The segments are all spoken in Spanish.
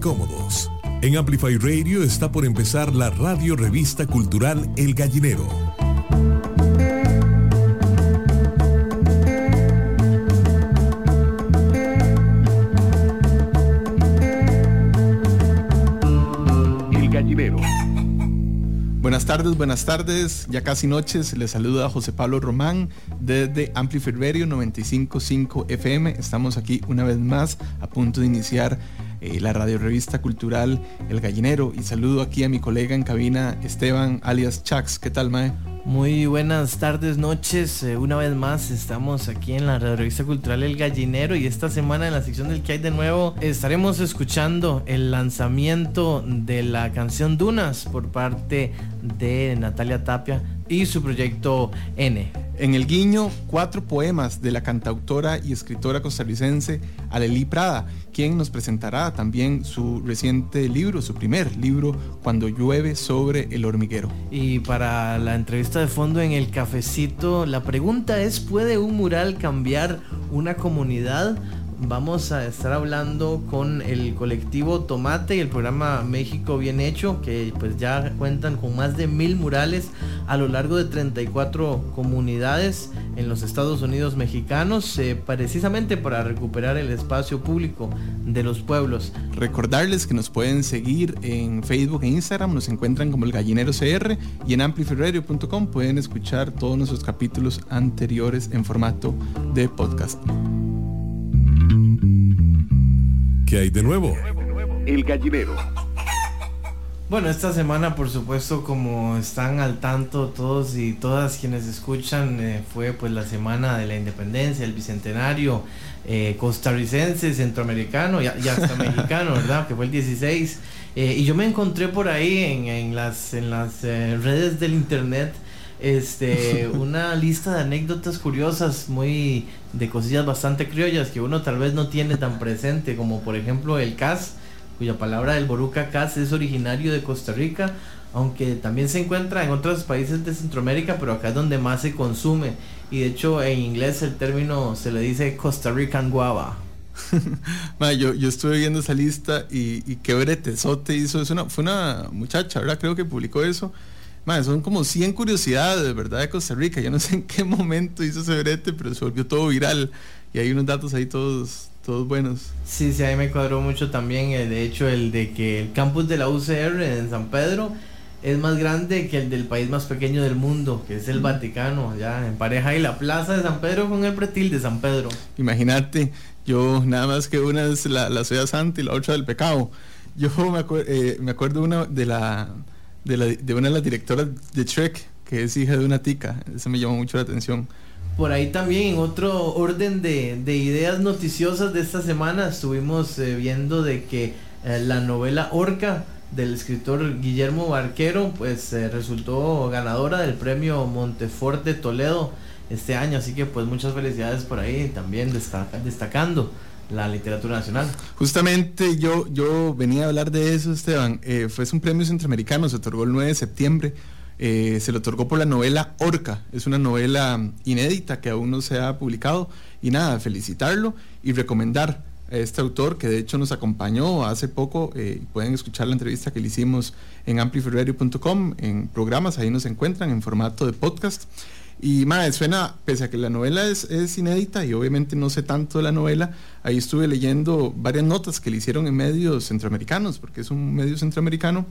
Cómodos. En Amplify Radio está por empezar la radio revista cultural El Gallinero Buenas tardes, buenas tardes, ya casi noches. Les saluda José Pablo Román desde Amplify Radio 955 FM. Estamos aquí una vez más a punto de iniciar eh, la radio revista cultural El Gallinero y saludo aquí a mi colega en cabina Esteban alias Chax. ¿Qué tal, Mae? Muy buenas tardes, noches. Eh, una vez más estamos aquí en la revista cultural El Gallinero y esta semana en la sección del que hay de nuevo estaremos escuchando el lanzamiento de la canción Dunas por parte de Natalia Tapia y su proyecto N. En el guiño, cuatro poemas de la cantautora y escritora costarricense Aleli Prada, quien nos presentará también su reciente libro, su primer libro, Cuando llueve sobre el hormiguero. Y para la entrevista de fondo en el cafecito, la pregunta es, ¿puede un mural cambiar una comunidad? Vamos a estar hablando con el colectivo Tomate y el programa México Bien Hecho, que pues ya cuentan con más de mil murales a lo largo de 34 comunidades en los Estados Unidos mexicanos, eh, precisamente para recuperar el espacio público de los pueblos. Recordarles que nos pueden seguir en Facebook e Instagram, nos encuentran como el Gallinero CR y en amplifyradio.com pueden escuchar todos nuestros capítulos anteriores en formato de podcast. ¿Qué hay de nuevo? El gallinero. Bueno, esta semana, por supuesto, como están al tanto todos y todas quienes escuchan, eh, fue pues la semana de la independencia, el bicentenario eh, costarricense, centroamericano y, hasta mexicano, ¿verdad? Que fue el 16. Eh, y yo me encontré por ahí en, en las, en las redes del internet este, una lista de anécdotas curiosas, muy de cosillas bastante criollas que uno tal vez no tiene tan presente, como por ejemplo el cas, cuya palabra del boruca cas es originario de Costa Rica, aunque también se encuentra en otros países de Centroamérica, pero acá es donde más se consume. Y de hecho en inglés el término se le dice Costa Rican guava. yo, yo estuve viendo esa lista y, y qué bretezote hizo. Es una, fue una muchacha, ¿verdad? Creo que publicó eso son como 100 curiosidades, ¿verdad? De Costa Rica. Yo no sé en qué momento hizo ese brete, pero se volvió todo viral. Y hay unos datos ahí todos, todos buenos. Sí, sí, ahí me cuadró mucho también, eh, de hecho, el de que el campus de la UCR en San Pedro es más grande que el del país más pequeño del mundo, que es el Vaticano, ya en pareja y la plaza de San Pedro con el pretil de San Pedro. Imagínate, yo nada más que una es la, la ciudad santa y la otra del pecado. Yo me, eh, me acuerdo una de la de, una de las directoras de Trek, que es hija de una tica. Eso me llamó mucho la atención. Por ahí también, en otro orden de, ideas noticiosas de esta semana, estuvimos eh, viendo de que eh, la novela Orca del escritor Guillermo Barquero, pues eh, resultó ganadora del premio Montefort de Toledo este año. Así que pues muchas felicidades por ahí, también destacando la literatura nacional. Justamente yo, yo venía a hablar de eso, Esteban. Eh, fue un premio centroamericano, se otorgó el 9 de septiembre. Eh, se le otorgó por la novela Orca. Es una novela inédita que aún no se ha publicado. Y nada, felicitarlo y recomendar a este autor que de hecho nos acompañó hace poco. Eh, pueden escuchar la entrevista que le hicimos en ampliferadio.com, en programas, ahí nos encuentran en formato de podcast. Y madre, suena, pese a que la novela es, es, inédita y obviamente no sé tanto de la novela, ahí estuve leyendo varias notas que le hicieron en medios centroamericanos, porque es un medio centroamericano.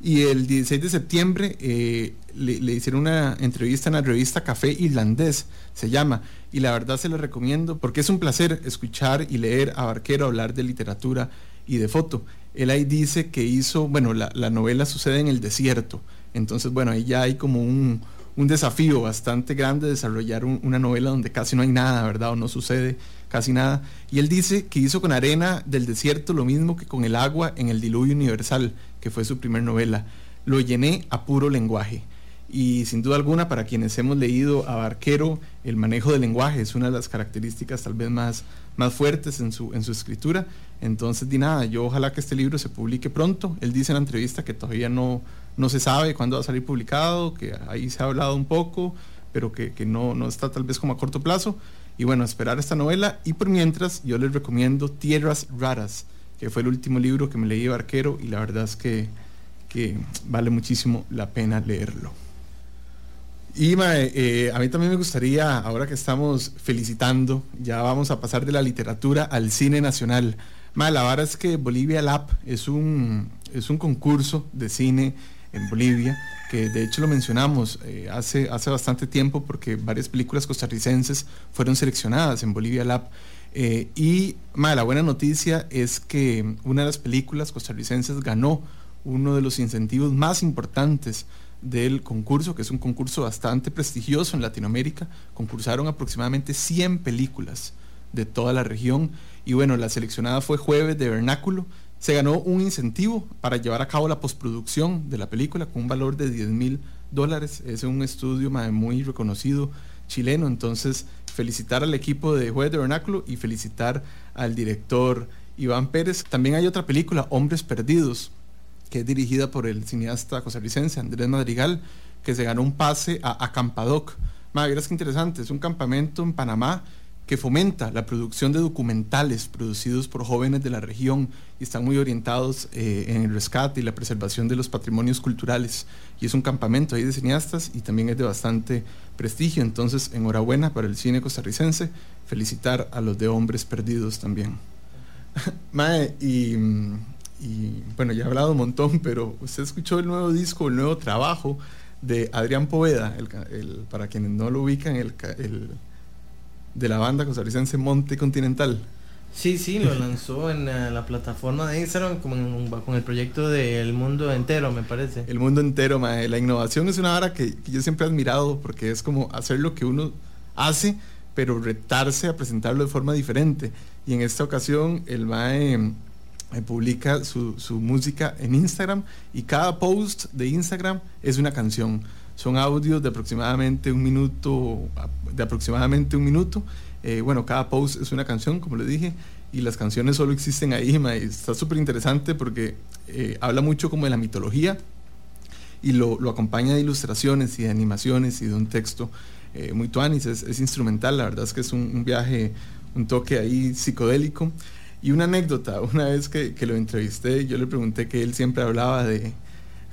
Y el 16 de septiembre eh, le, hicieron una entrevista en la revista Café Irlandés, se llama, y la verdad se la recomiendo porque es un placer escuchar y leer a Barquero hablar de literatura y de foto. Él ahí dice que hizo, bueno, la, la novela sucede en el desierto, entonces bueno, ahí ya hay como un, un desafío bastante grande desarrollar una novela donde casi no hay nada, ¿verdad? O no sucede casi nada. Y él dice que hizo con arena del desierto lo mismo que con el agua en el diluvio universal, que fue su primer novela. Lo llené a puro lenguaje. Y sin duda alguna, para quienes hemos leído a Barquero, el manejo del lenguaje es una de las características tal vez más, más fuertes en su, en su escritura. Entonces, di nada, yo ojalá que este libro se publique pronto. Él dice en la entrevista que todavía no, no se sabe cuándo va a salir publicado, que ahí se ha hablado un poco, pero que, no, no está tal vez como a corto plazo. Y bueno, esperar esta novela. Y por mientras, yo les recomiendo Tierras Raras, que fue el último libro que me leí Barquero y la verdad es que, que vale muchísimo la pena leerlo. Y eh, a mí también me gustaría, ahora que estamos felicitando, ya vamos a pasar de la literatura al cine nacional. Ma, la verdad es que Bolivia Lab es un, es un concurso de cine en Bolivia, que de hecho lo mencionamos eh, hace, hace bastante tiempo porque varias películas costarricenses fueron seleccionadas en Bolivia Lab. Eh, y ma, la buena noticia es que una de las películas costarricenses ganó uno de los incentivos más importantes del concurso, que es un concurso bastante prestigioso en Latinoamérica. Concursaron aproximadamente 100 películas de toda la región y bueno, la seleccionada fue Jueves de Vernáculo. Se ganó un incentivo para llevar a cabo la postproducción de la película con un valor de 10 mil dólares. Es un estudio muy reconocido chileno, entonces felicitar al equipo de Jueves de Vernáculo y felicitar al director Iván Pérez. También hay otra película, Hombres Perdidos, que es dirigida por el cineasta costarricense Andrés Madrigal, que se ganó un pase a Acampadoc. Madre, que interesante, es un campamento en Panamá que fomenta la producción de documentales producidos por jóvenes de la región y están muy orientados eh, en el rescate y la preservación de los patrimonios culturales. Y es un campamento ahí de cineastas y también es de bastante prestigio. Entonces, enhorabuena para el cine costarricense. Felicitar a los de Hombres Perdidos también. Mae, y bueno, ya he hablado un montón, pero usted escuchó el nuevo disco, el nuevo trabajo de Adrián Poveda, el, para quienes no lo ubican, el, de la banda costarricense Monte Continental. Sí, sí, lo lanzó en eh, la, plataforma de Instagram con el proyecto de El Mundo Entero, me parece. El Mundo Entero, la innovación es una hora que, que, yo siempre he admirado porque es como hacer lo que uno hace, pero retarse a presentarlo de forma diferente. Y en esta ocasión el MAE eh, publica su, su, música en Instagram y cada post de Instagram es una canción. Son audios de aproximadamente un minuto, de aproximadamente un minuto. Eh, bueno, cada post es una canción, como le dije, y las canciones solo existen ahí. Y está súper interesante porque eh, habla mucho como de la mitología y lo, lo, acompaña de ilustraciones y de animaciones y de un texto muy tuanis. Es, es, instrumental, la verdad es que es un, un viaje, un toque ahí psicodélico. Y una anécdota, una vez que, que, lo entrevisté, yo le pregunté que él siempre hablaba de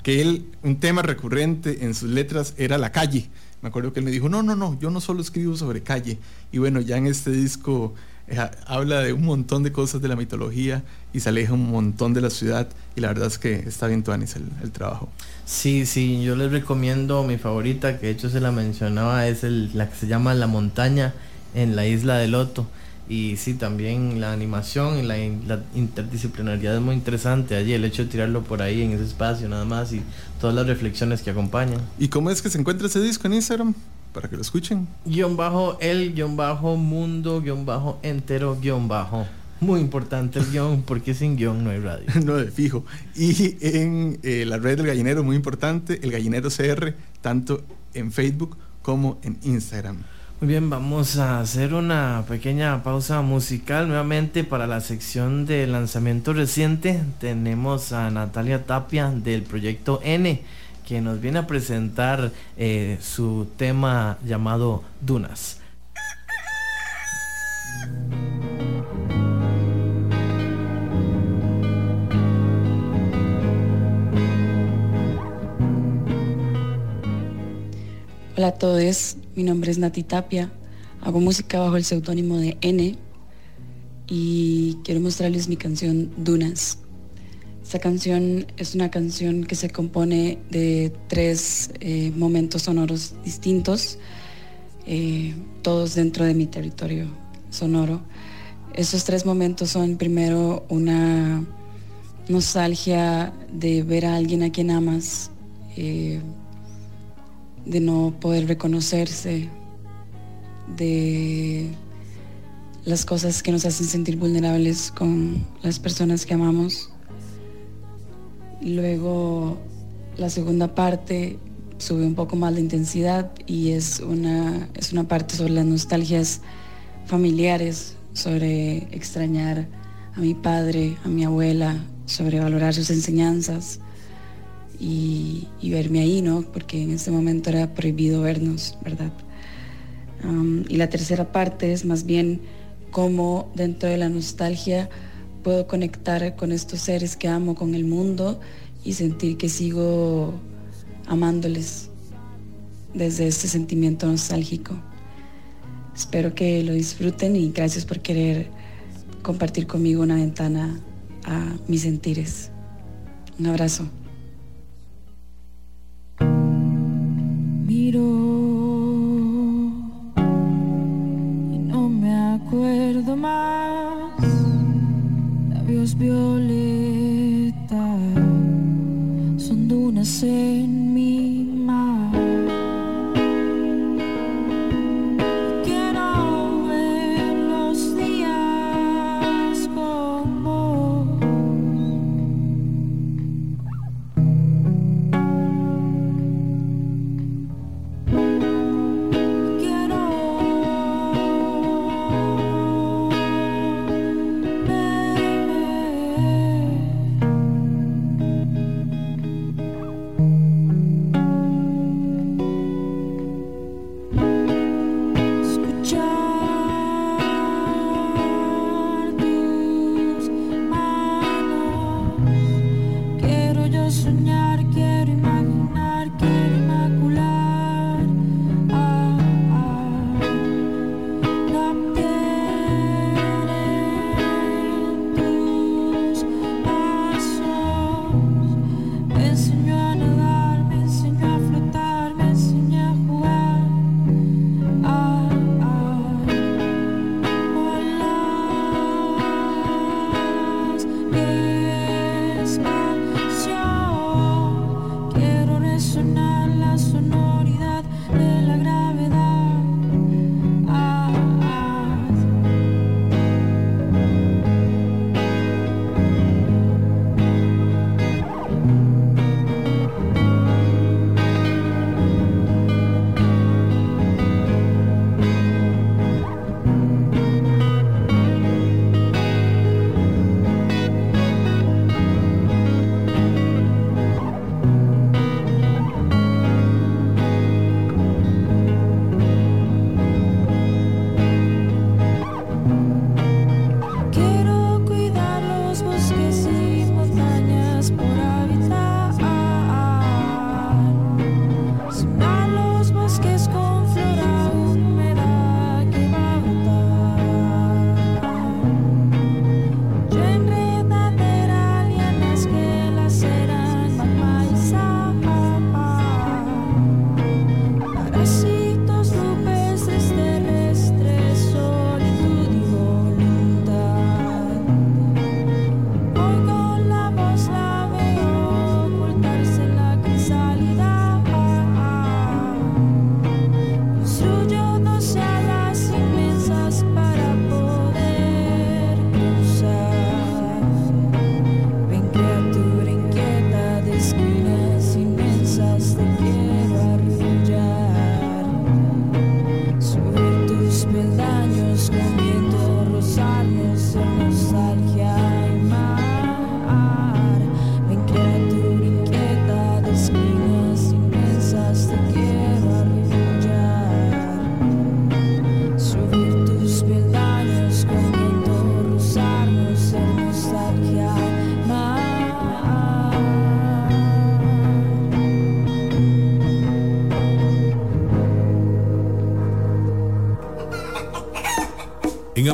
que él, un tema recurrente en sus letras era la calle. Me acuerdo que él me dijo, no, no, no, yo no solo escribo sobre calle. Y bueno, ya en este disco eh, habla de un montón de cosas de la mitología y se aleja un montón de la ciudad. Y la verdad es que está bien tuanis el, el trabajo. Sí, sí, yo les recomiendo mi favorita, que de hecho se la mencionaba, es el, la que se llama La Montaña en la isla de Loto y sí, también la animación y la, interdisciplinariedad es muy interesante allí, el hecho de tirarlo por ahí en ese espacio nada más y todas las reflexiones que acompañan. ¿Y cómo es que se encuentra ese disco en Instagram? Para que lo escuchen. Guión bajo el, guion bajo mundo, guion bajo entero, guion bajo. Muy importante el guion, porque sin guion no hay radio. no, de fijo. Y en eh, la red del gallinero, muy importante, el gallinero CR, tanto en Facebook como en Instagram. Bien, vamos a hacer una pequeña pausa musical nuevamente para la sección de lanzamiento reciente. Tenemos a Natalia Tapia del proyecto N que nos viene a presentar eh, su tema llamado Dunas. Hola a todos, mi nombre es Nati Tapia, hago música bajo el seudónimo de N y quiero mostrarles mi canción Dunas. Esta canción es una canción que se compone de tres eh, momentos sonoros distintos, eh, todos dentro de mi territorio sonoro. Esos tres momentos son primero una nostalgia de ver a alguien a quien amas, eh, de no poder reconocerse, de las cosas que nos hacen sentir vulnerables con las personas que amamos. Luego la segunda parte sube un poco más la intensidad y es una, es una parte sobre las nostalgias familiares, sobre extrañar a mi padre, a mi abuela, sobre valorar sus enseñanzas y, verme ahí, ¿no? Porque en ese momento era prohibido vernos, ¿verdad? y la tercera parte es más bien cómo dentro de la nostalgia puedo conectar con estos seres que amo, con el mundo y sentir que sigo amándoles desde este sentimiento nostálgico. Espero que lo disfruten y gracias por querer compartir conmigo una ventana a mis sentires. Un abrazo. Miro y no me acuerdo más. Labios violeta son dunas en mi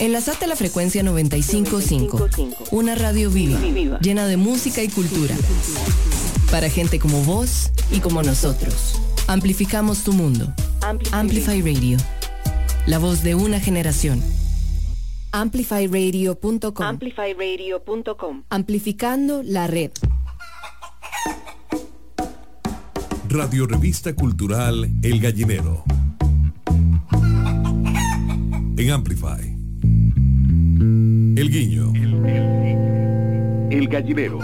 Enlazate a la frecuencia 955, una radio viva, llena de música y cultura. Para gente como vos y como nosotros. Amplificamos tu mundo. Amplify Radio. La voz de una generación. Amplifyradio.com. Amplifyradio.com. Amplificando la red. Radio Revista Cultural El Gallinero. En Amplify. El guiño. El, el, gallinero.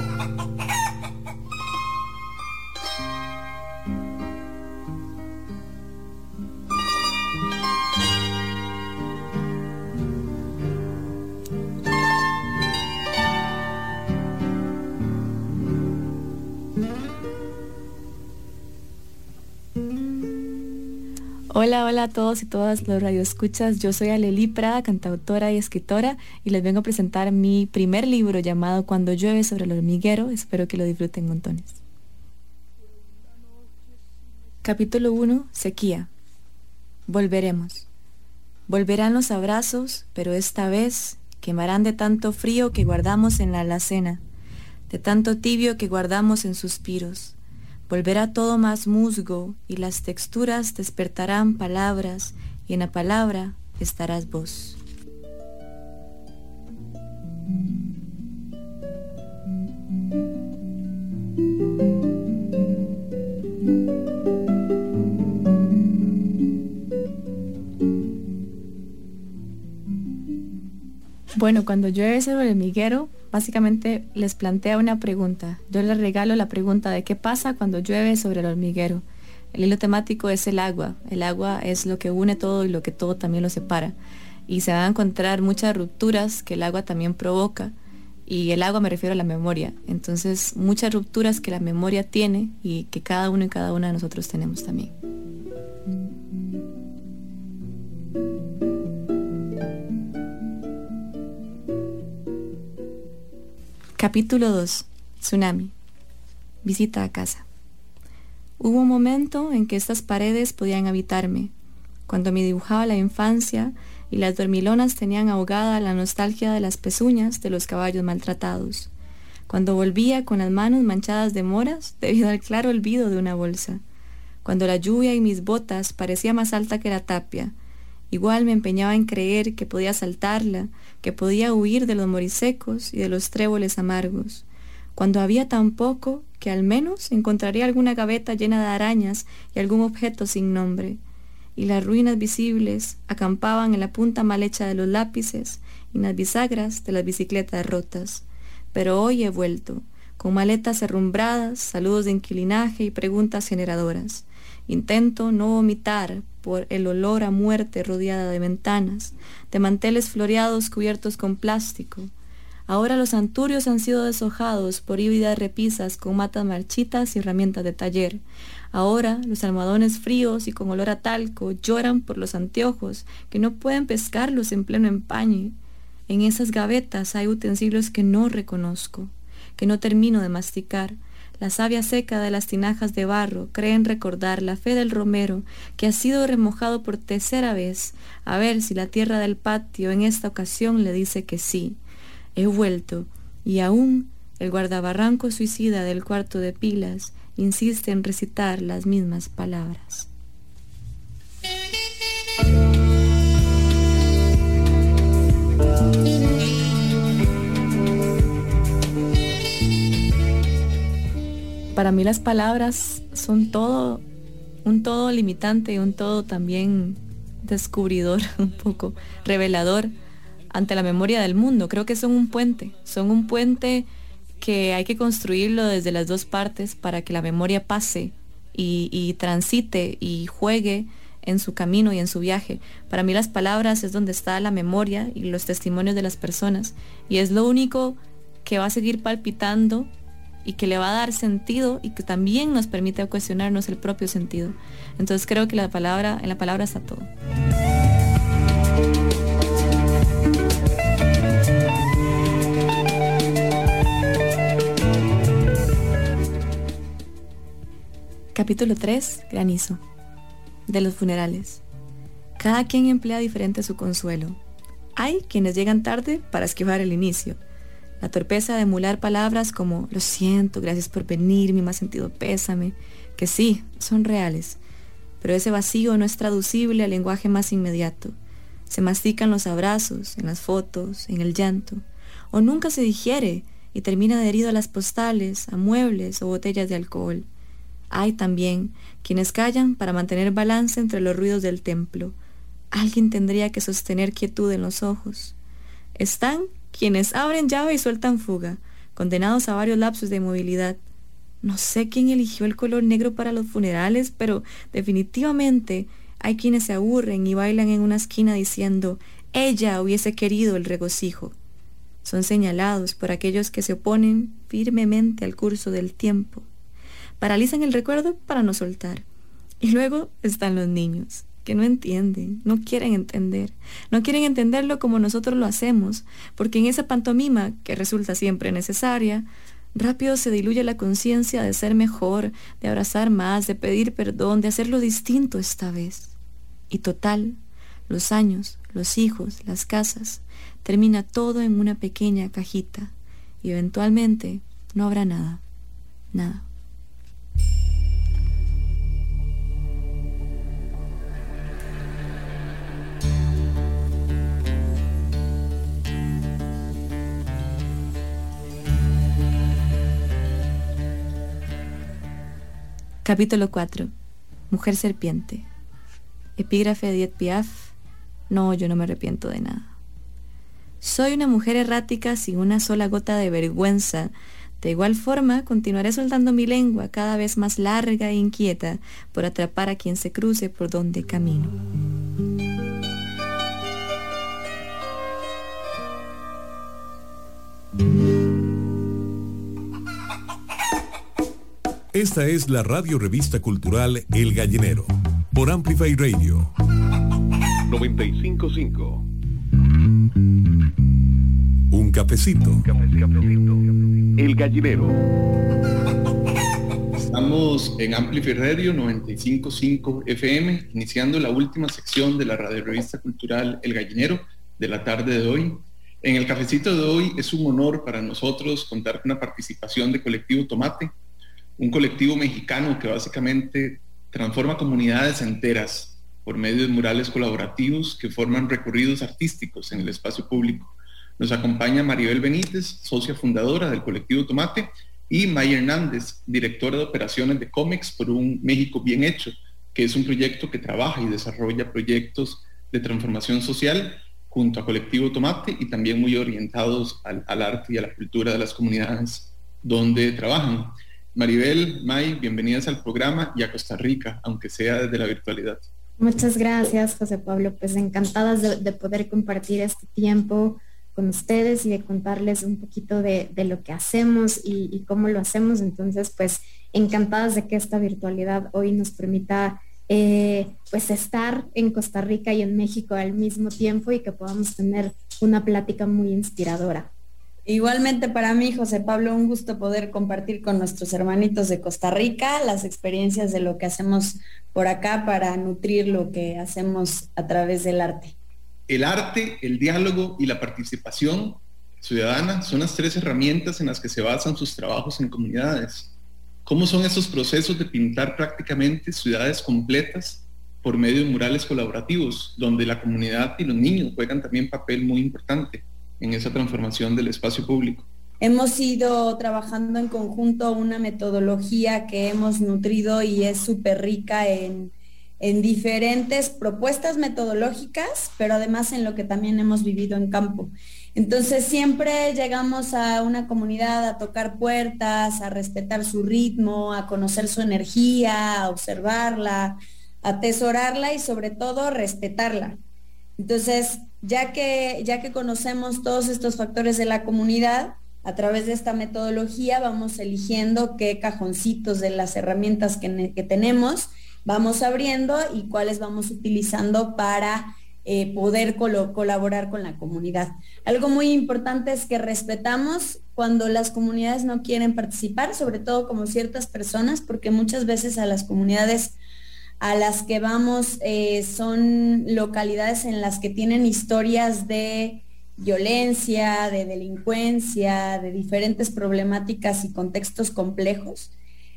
Hola, hola a todos y todas los radioescuchas. Yo soy Aleli Prada, cantautora y escritora, y les vengo a presentar mi primer libro llamado Cuando llueve sobre el hormiguero. Espero que lo disfruten montones. Capítulo 1. Sequía. Volveremos. Volverán los abrazos, pero esta vez quemarán de tanto frío que guardamos en la alacena, de tanto tibio que guardamos en suspiros Volverá todo más musgo y las texturas despertarán palabras y en la palabra estarás vos. Bueno, cuando llueve sobre el hormiguero, básicamente les plantea una pregunta. Yo les regalo la pregunta de qué pasa cuando llueve sobre el hormiguero. El hilo temático es el agua. El agua es lo que une todo y lo que todo también lo separa. Y se van a encontrar muchas rupturas que el agua también provoca. Y el agua me refiero a la memoria. Entonces, muchas rupturas que la memoria tiene y que cada uno y cada una de nosotros tenemos también. Capítulo 2. Tsunami. Visita a casa. Hubo un momento en que estas paredes podían habitarme, cuando me dibujaba la infancia y las dormilonas tenían ahogada la nostalgia de las pezuñas de los caballos maltratados, cuando volvía con las manos manchadas de moras debido al claro olvido de una bolsa, cuando la lluvia y mis botas parecía más alta que la tapia, Igual me empeñaba en creer que podía saltarla, que podía huir de los morisecos y de los tréboles amargos, cuando había tan poco que al menos encontraría alguna gaveta llena de arañas y algún objeto sin nombre, y las ruinas visibles acampaban en la punta mal hecha de los lápices y en las bisagras de las bicicletas rotas. Pero hoy he vuelto, con maletas herrumbradas, saludos de inquilinaje y preguntas generadoras. Intento no vomitar por el olor a muerte rodeada de ventanas, de manteles floreados cubiertos con plástico. Ahora los anturios han sido deshojados por híbridas repisas con matas marchitas y herramientas de taller. Ahora los almohadones fríos y con olor a talco lloran por los anteojos que no pueden pescarlos en pleno empañe. En esas gavetas hay utensilios que no reconozco, que no termino de masticar, la savia seca de las tinajas de barro creen recordar la fe del romero que ha sido remojado por tercera vez, a ver si la tierra del patio en esta ocasión le dice que sí. He vuelto, y aún el guardabarranco suicida del cuarto de pilas insiste en recitar las mismas palabras. Para mí las palabras son todo, un todo limitante y un todo también descubridor, un poco revelador ante la memoria del mundo. Creo que son un puente, son un puente que hay que construirlo desde las dos partes para que la memoria pase y, y, transite y juegue en su camino y en su viaje. Para mí las palabras es donde está la memoria y los testimonios de las personas y es lo único que va a seguir palpitando y que le va a dar sentido y que también nos permite cuestionarnos el propio sentido. Entonces creo que la palabra, en la palabra está todo. Capítulo 3. Granizo. De los funerales. Cada quien emplea diferente su consuelo. Hay quienes llegan tarde para esquivar el inicio la torpeza de emular palabras como lo siento, gracias por venir, mi más sentido pésame, que sí, son reales, pero ese vacío no es traducible al lenguaje más inmediato. Se mastican los abrazos, en las fotos, en el llanto, o nunca se digiere y termina adherido a las postales, a muebles o botellas de alcohol. Hay también quienes callan para mantener balance entre los ruidos del templo. Alguien tendría que sostener quietud en los ojos. Están quienes abren llave y sueltan fuga, condenados a varios lapsos de movilidad. No sé quién eligió el color negro para los funerales, pero definitivamente hay quienes se aburren y bailan en una esquina diciendo, ella hubiese querido el regocijo. Son señalados por aquellos que se oponen firmemente al curso del tiempo. Paralizan el recuerdo para no soltar. Y luego están los niños, que no entienden, no quieren entender, no quieren entenderlo como nosotros lo hacemos, porque en esa pantomima, que resulta siempre necesaria, rápido se diluye la conciencia de ser mejor, de abrazar más, de pedir perdón, de hacerlo distinto esta vez. Y total, los años, los hijos, las casas, termina todo en una pequeña cajita y eventualmente no habrá nada, nada. Capítulo 4. Mujer serpiente. Epígrafe de Edith Piaf. No, yo no me arrepiento de nada. Soy una mujer errática sin una sola gota de vergüenza. De igual forma, continuaré soltando mi lengua cada vez más larga e inquieta por atrapar a quien se cruce por donde camino. Esta es la radio revista cultural El Gallinero, por Amplify Radio 955. Un cafecito. El Gallinero. Estamos en Amplify Radio 955 FM, iniciando la última sección de la radio revista cultural El Gallinero de la tarde de hoy. En el cafecito de hoy es un honor para nosotros contar con la participación de Colectivo Tomate, un colectivo mexicano que básicamente transforma comunidades enteras por medio de murales colaborativos que forman recorridos artísticos en el espacio público. Nos acompaña Maribel Benítez, socia fundadora del colectivo Tomate, y Maya Hernández, directora de operaciones de cómics por un México Bien Hecho, que es un proyecto que trabaja y desarrolla proyectos de transformación social junto a Colectivo Tomate y también muy orientados al arte y a la cultura de las comunidades donde trabajan. Maribel, May, bienvenidas al programa y a Costa Rica, aunque sea desde la virtualidad. Muchas gracias, José Pablo. Pues encantadas de, de poder compartir este tiempo con ustedes y de contarles un poquito de, lo que hacemos y, y, cómo lo hacemos. Entonces, pues encantadas de que esta virtualidad hoy nos permita eh, pues estar en Costa Rica y en México al mismo tiempo y que podamos tener una plática muy inspiradora. Igualmente para mí, José Pablo, un gusto poder compartir con nuestros hermanitos de Costa Rica las experiencias de lo que hacemos por acá para nutrir lo que hacemos a través del arte. El arte, el diálogo y la participación ciudadana son las tres herramientas en las que se basan sus trabajos en comunidades. ¿Cómo son esos procesos de pintar prácticamente ciudades completas por medio de murales colaborativos, donde la comunidad y los niños juegan también papel muy importante? En esa transformación del espacio público. Hemos ido trabajando en conjunto una metodología que hemos nutrido y es súper rica en, en, diferentes propuestas metodológicas, pero además en lo que también hemos vivido en campo. Entonces siempre llegamos a una comunidad a tocar puertas, a respetar su ritmo, a conocer su energía, a observarla, atesorarla y sobre todo respetarla. Entonces, ya que, ya que conocemos todos estos factores de la comunidad, a través de esta metodología vamos eligiendo qué cajoncitos de las herramientas que, que tenemos vamos abriendo y cuáles vamos utilizando para eh, poder col colaborar con la comunidad. Algo muy importante es que respetamos cuando las comunidades no quieren participar, sobre todo como ciertas personas, porque muchas veces a las comunidades a las que vamos eh, son localidades en las que tienen historias de violencia, de delincuencia, de diferentes problemáticas y contextos complejos.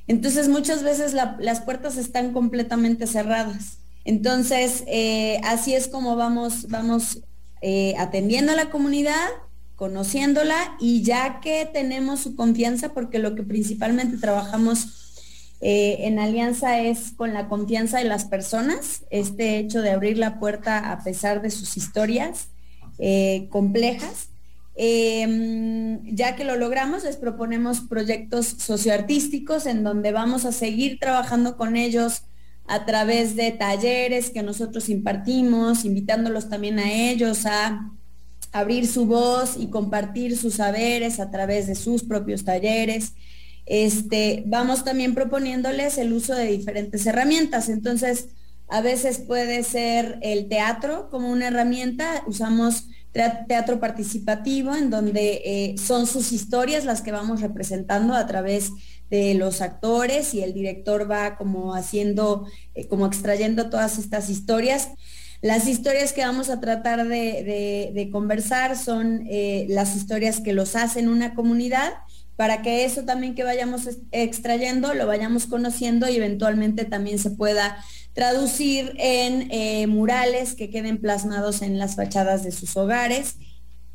Entonces muchas veces la, las puertas están completamente cerradas. Entonces eh, así es como vamos, vamos eh, atendiendo a la comunidad, conociéndola y ya que tenemos su confianza, porque lo que principalmente trabajamos eh, en alianza es con la confianza de las personas, este hecho de abrir la puerta a pesar de sus historias eh, complejas. Em, ya que lo logramos, les proponemos proyectos socioartísticos en donde vamos a seguir trabajando con ellos a través de talleres que nosotros impartimos, invitándolos también a ellos a abrir su voz y compartir sus saberes a través de sus propios talleres. Este, vamos también proponiéndoles el uso de diferentes herramientas. Entonces, a veces puede ser el teatro como una herramienta. Usamos teatro participativo, en donde eh, son sus historias las que vamos representando a través de los actores y el director va como haciendo, eh, como extrayendo todas estas historias. Las historias que vamos a tratar de, conversar son eh, las historias que los hacen una comunidad para que eso también que vayamos extrayendo lo vayamos conociendo y eventualmente también se pueda traducir en eh, murales que queden plasmados en las fachadas de sus hogares.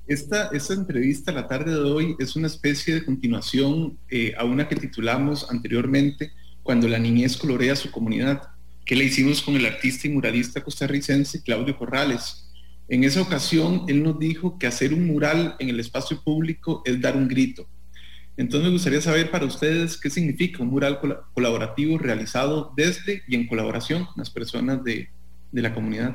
Esta, esta entrevista la tarde de hoy es una especie de continuación eh, a una que titulamos anteriormente Cuando la niñez colorea su comunidad, que le hicimos con el artista y muralista costarricense Claudio Corrales. En esa ocasión, él nos dijo que hacer un mural en el espacio público es dar un grito, entonces me gustaría saber para ustedes qué significa un mural colaborativo realizado desde y en colaboración con las personas de, la comunidad.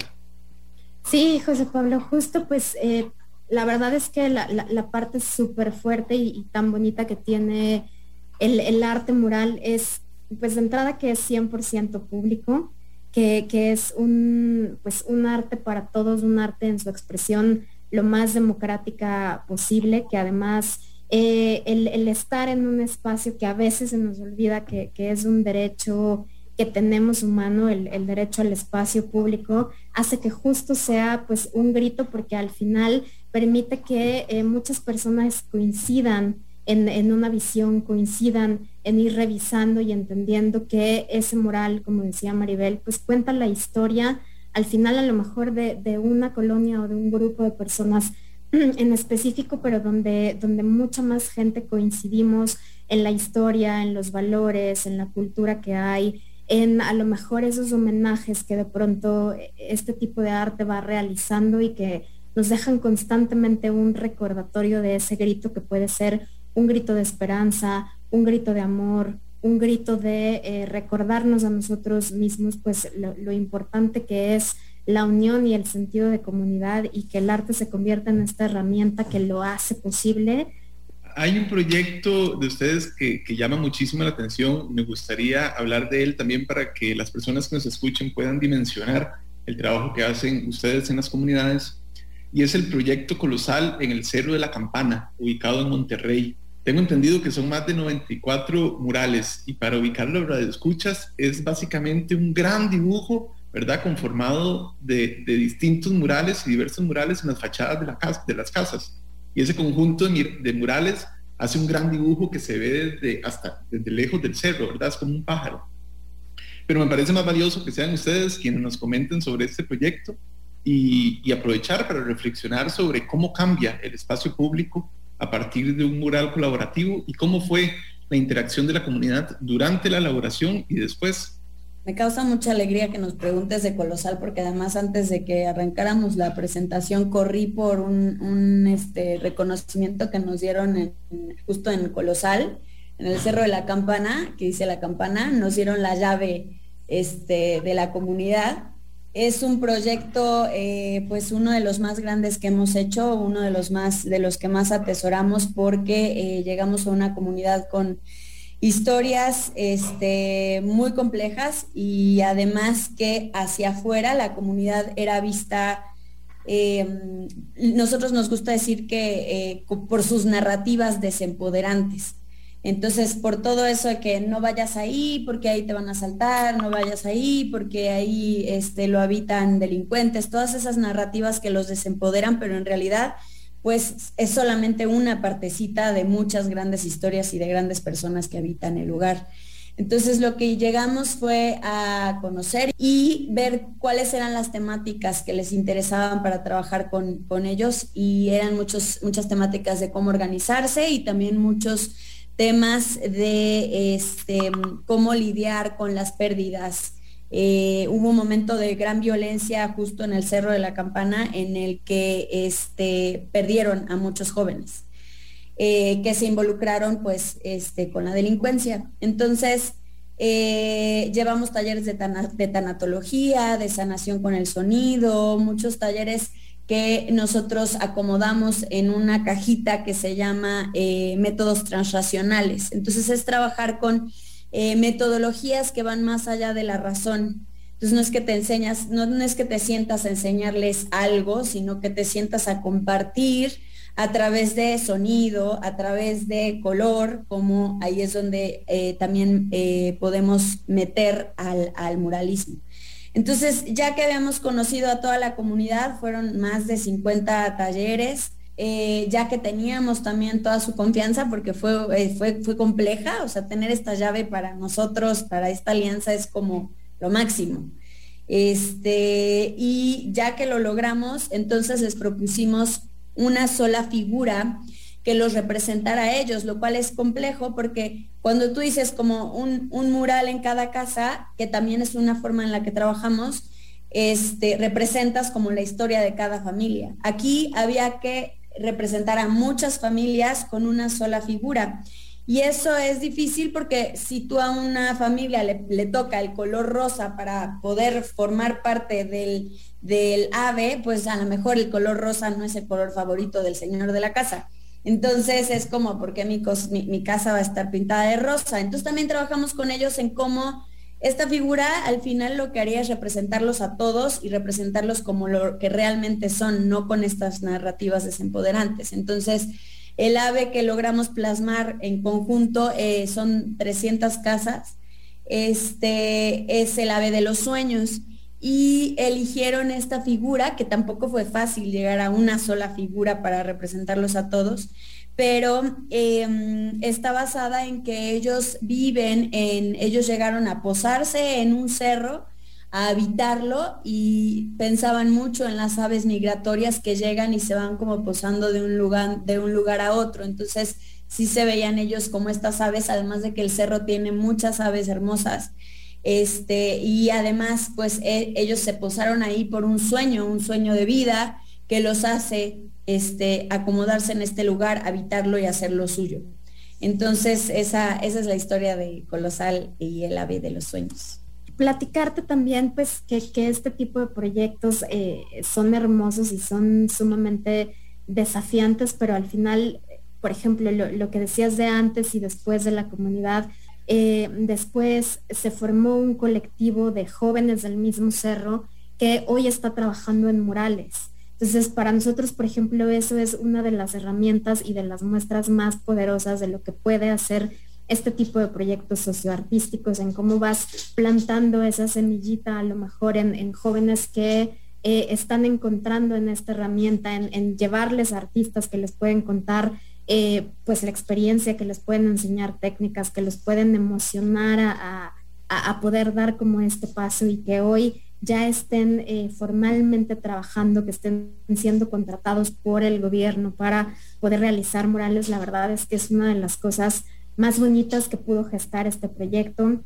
Sí, José Pablo, justo pues eh, la verdad es que la, parte súper fuerte y, tan bonita que tiene el, arte mural es pues de entrada que es 100% público, que, que, es un, pues, un arte para todos, un arte en su expresión lo más democrática posible, que además eh, el, estar en un espacio que a veces se nos olvida que, es un derecho que tenemos humano, el, derecho al espacio público, hace que justo sea pues un grito porque al final permite que eh, muchas personas coincidan en, una visión, coincidan en ir revisando y entendiendo que ese mural, como decía Maribel, pues cuenta la historia. Al final a lo mejor de una colonia o de un grupo de personas en específico, pero donde, donde mucha más gente coincidimos en la historia, en los valores, en la cultura que hay, en a lo mejor esos homenajes que de pronto este tipo de arte va realizando y que nos dejan constantemente un recordatorio de ese grito que puede ser un grito de esperanza, un grito de amor, un grito de eh, recordarnos a nosotros mismos pues lo importante que es la unión y el sentido de comunidad y que el arte se convierta en esta herramienta que lo hace posible. Hay un proyecto de ustedes que, llama muchísimo la atención. Me gustaría hablar de él también para que las personas que nos escuchen puedan dimensionar el trabajo que hacen ustedes en las comunidades. Y es el proyecto colosal en el Cerro de la Campana, ubicado en Monterrey. Tengo entendido que son más de 94 murales y para ubicarlo de escuchas es básicamente un gran dibujo ¿verdad? Conformado de, distintos murales y diversos murales en las fachadas de, las casas. Y ese conjunto de, murales hace un gran dibujo que se ve desde, hasta desde lejos del cerro, ¿verdad? Es como un pájaro. Pero me parece más valioso que sean ustedes quienes nos comenten sobre este proyecto y, y aprovechar para reflexionar sobre cómo cambia el espacio público a partir de un mural colaborativo y cómo fue la interacción de la comunidad durante la elaboración y después me causa mucha alegría que nos preguntes de Colosal, porque además antes de que arrancáramos la presentación corrí por un, este, reconocimiento que nos dieron justo en Colosal, en el Cerro de la Campana, que dice la campana, nos dieron la llave este, de la comunidad. Es un proyecto, eh, pues uno de los más grandes que hemos hecho, uno de los más, de los que más atesoramos, porque eh, llegamos a una comunidad con historias este, muy complejas y además que hacia afuera la comunidad era vista, em, nosotros nos gusta decir que eh, por sus narrativas desempoderantes. Entonces, por todo eso de que no vayas ahí porque ahí te van a asaltar, no vayas ahí porque ahí este, lo habitan delincuentes, todas esas narrativas que los desempoderan, pero en realidad pues es solamente una partecita de muchas grandes historias y de grandes personas que habitan el lugar. Entonces lo que llegamos fue a conocer y ver cuáles eran las temáticas que les interesaban para trabajar con, ellos y eran muchos, muchas temáticas de cómo organizarse y también muchos temas de este, cómo lidiar con las pérdidas eh, hubo un momento de gran violencia justo en el Cerro de la Campana en el que este, perdieron a muchos jóvenes eh, que se involucraron pues este, con la delincuencia. Entonces, eh, llevamos talleres de, de tanatología, de sanación con el sonido, muchos talleres que nosotros acomodamos en una cajita que se llama métodos transracionales. Entonces es trabajar con eh, metodologías que van más allá de la razón. Entonces no es que te enseñas, no, es que te sientas a enseñarles algo, sino que te sientas a compartir a través de sonido, a través de color, como ahí es donde eh, también eh, podemos meter al, al muralismo. Entonces, ya que habíamos conocido a toda la comunidad, fueron más de 50 talleres, eh, ya que teníamos también toda su confianza, porque fue, eh, fue, fue compleja, o sea, tener esta llave para nosotros, para esta alianza es como lo máximo. Este, y ya que lo logramos, entonces les propusimos una sola figura que los representara a ellos, lo cual es complejo porque cuando tú dices como un, un, mural en cada casa, que también es una forma en la que trabajamos, este, representas como la historia de cada familia. Aquí había que representar a muchas familias con una sola figura. Y eso es difícil porque si tú a una familia le, toca el color rosa para poder formar parte del, del, ave, pues a lo mejor el color rosa no es el color favorito del señor de la casa. Entonces es como, porque mi, mi, mi casa va a estar pintada de rosa? Entonces también trabajamos con ellos en cómo esta figura al final lo que haría es representarlos a todos y representarlos como lo que realmente son, no con estas narrativas desempoderantes. Entonces, el ave que logramos plasmar en conjunto eh, son 300 casas. Este es el ave de los sueños y eligieron esta figura, que tampoco fue fácil llegar a una sola figura para representarlos a todos, pero em, está basada en que ellos viven en, ellos llegaron a posarse en un cerro, a habitarlo y pensaban mucho en las aves migratorias que llegan y se van como posando de un lugar, de un lugar a otro. Entonces sí se veían ellos como estas aves, además de que el cerro tiene muchas aves hermosas. Este, y además, pues e, ellos se posaron ahí por un sueño, un sueño de vida que los hace este, acomodarse en este lugar, habitarlo y hacerlo suyo. Entonces, esa, esa es la historia de Colosal y el ave de los sueños. Platicarte también, pues, que, este tipo de proyectos eh, son hermosos y son sumamente desafiantes, pero al final, por ejemplo, lo, que decías de antes y después de la comunidad, eh, después se formó un colectivo de jóvenes del mismo cerro que hoy está trabajando en murales. Entonces, para nosotros, por ejemplo, eso es una de las herramientas y de las muestras más poderosas de lo que puede hacer este tipo de proyectos socioartísticos, en cómo vas plantando esa semillita a lo mejor en, jóvenes que eh, están encontrando en esta herramienta, en, llevarles artistas que les pueden contar eh, pues la experiencia, que les pueden enseñar técnicas, que les pueden emocionar a poder dar como este paso y que hoy ya estén eh, formalmente trabajando, que estén siendo contratados por el gobierno para poder realizar murales, la verdad es que es una de las cosas más bonitas que pudo gestar este proyecto.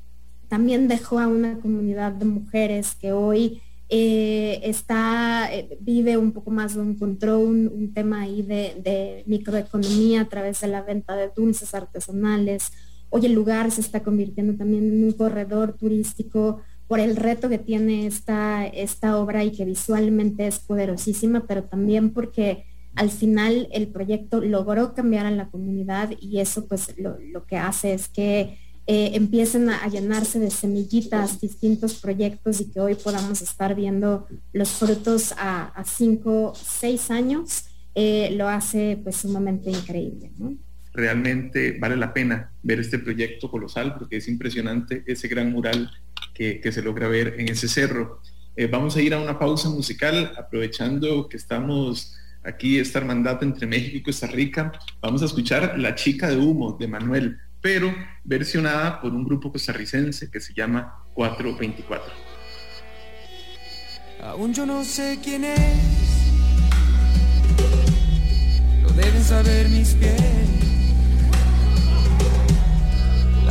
También dejó a una comunidad de mujeres que hoy eh, está, eh, vive un poco más de un control, un, tema ahí de, de, microeconomía a través de la venta de dulces artesanales. Hoy el lugar se está convirtiendo también en un corredor turístico por el reto que tiene esta, esta obra y que visualmente es poderosísima, pero también porque al final el proyecto logró cambiar a la comunidad y eso pues lo, que hace es que eh, empiecen a, llenarse de semillitas distintos proyectos y que hoy podamos estar viendo los frutos a, cinco, seis años, eh, lo hace pues sumamente increíble. Realmente vale la pena ver este proyecto colosal porque es impresionante ese gran mural que, se logra ver en ese cerro. Eh, vamos a ir a una pausa musical, aprovechando que estamos aquí, esta hermandad entre México y Costa Rica. Vamos a escuchar La chica de humo de Manuel, pero versionada por un grupo costarricense que se llama 424. Aún yo no sé quién es, lo deben saber mis pies.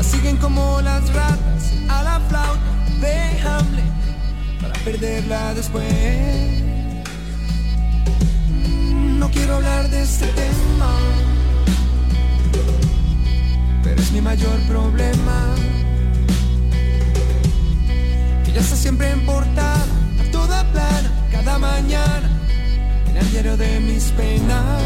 Siguen como las ratas a la flauta de Hamlet perderla después. No quiero hablar de este tema, pero es mi mayor problema. Ella está siempre en portada, a toda plana, cada mañana, en el diario de mis penas.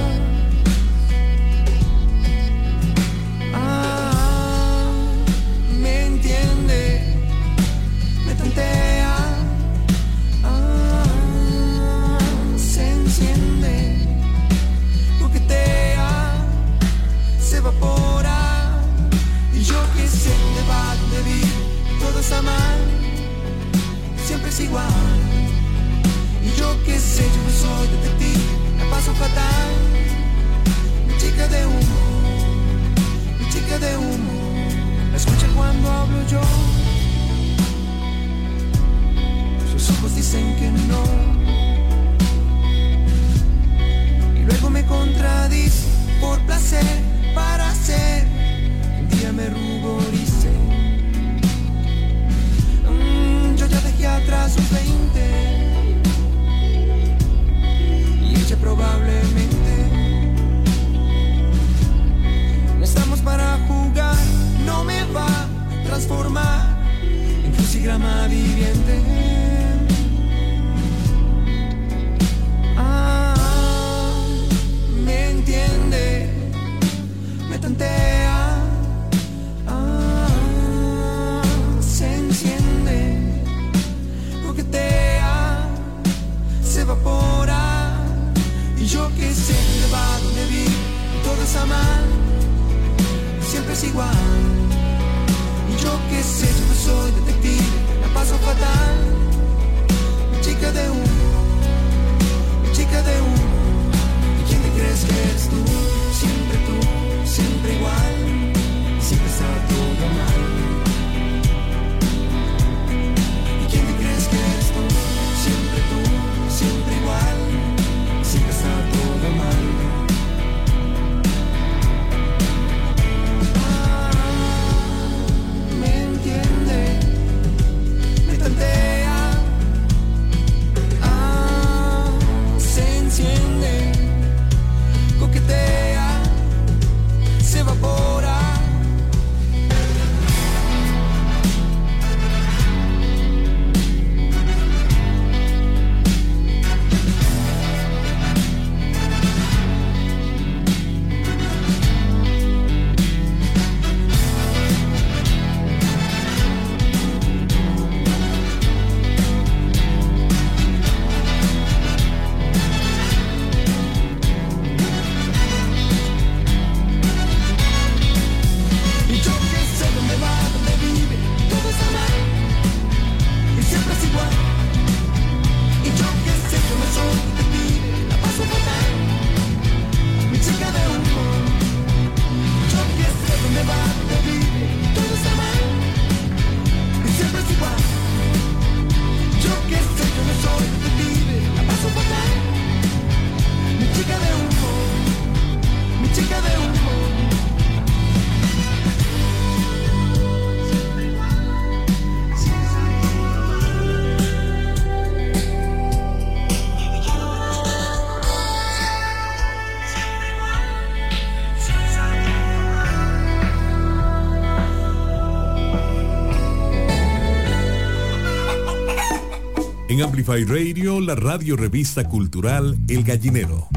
Amplify Radio, la radio revista cultural El Gallinero.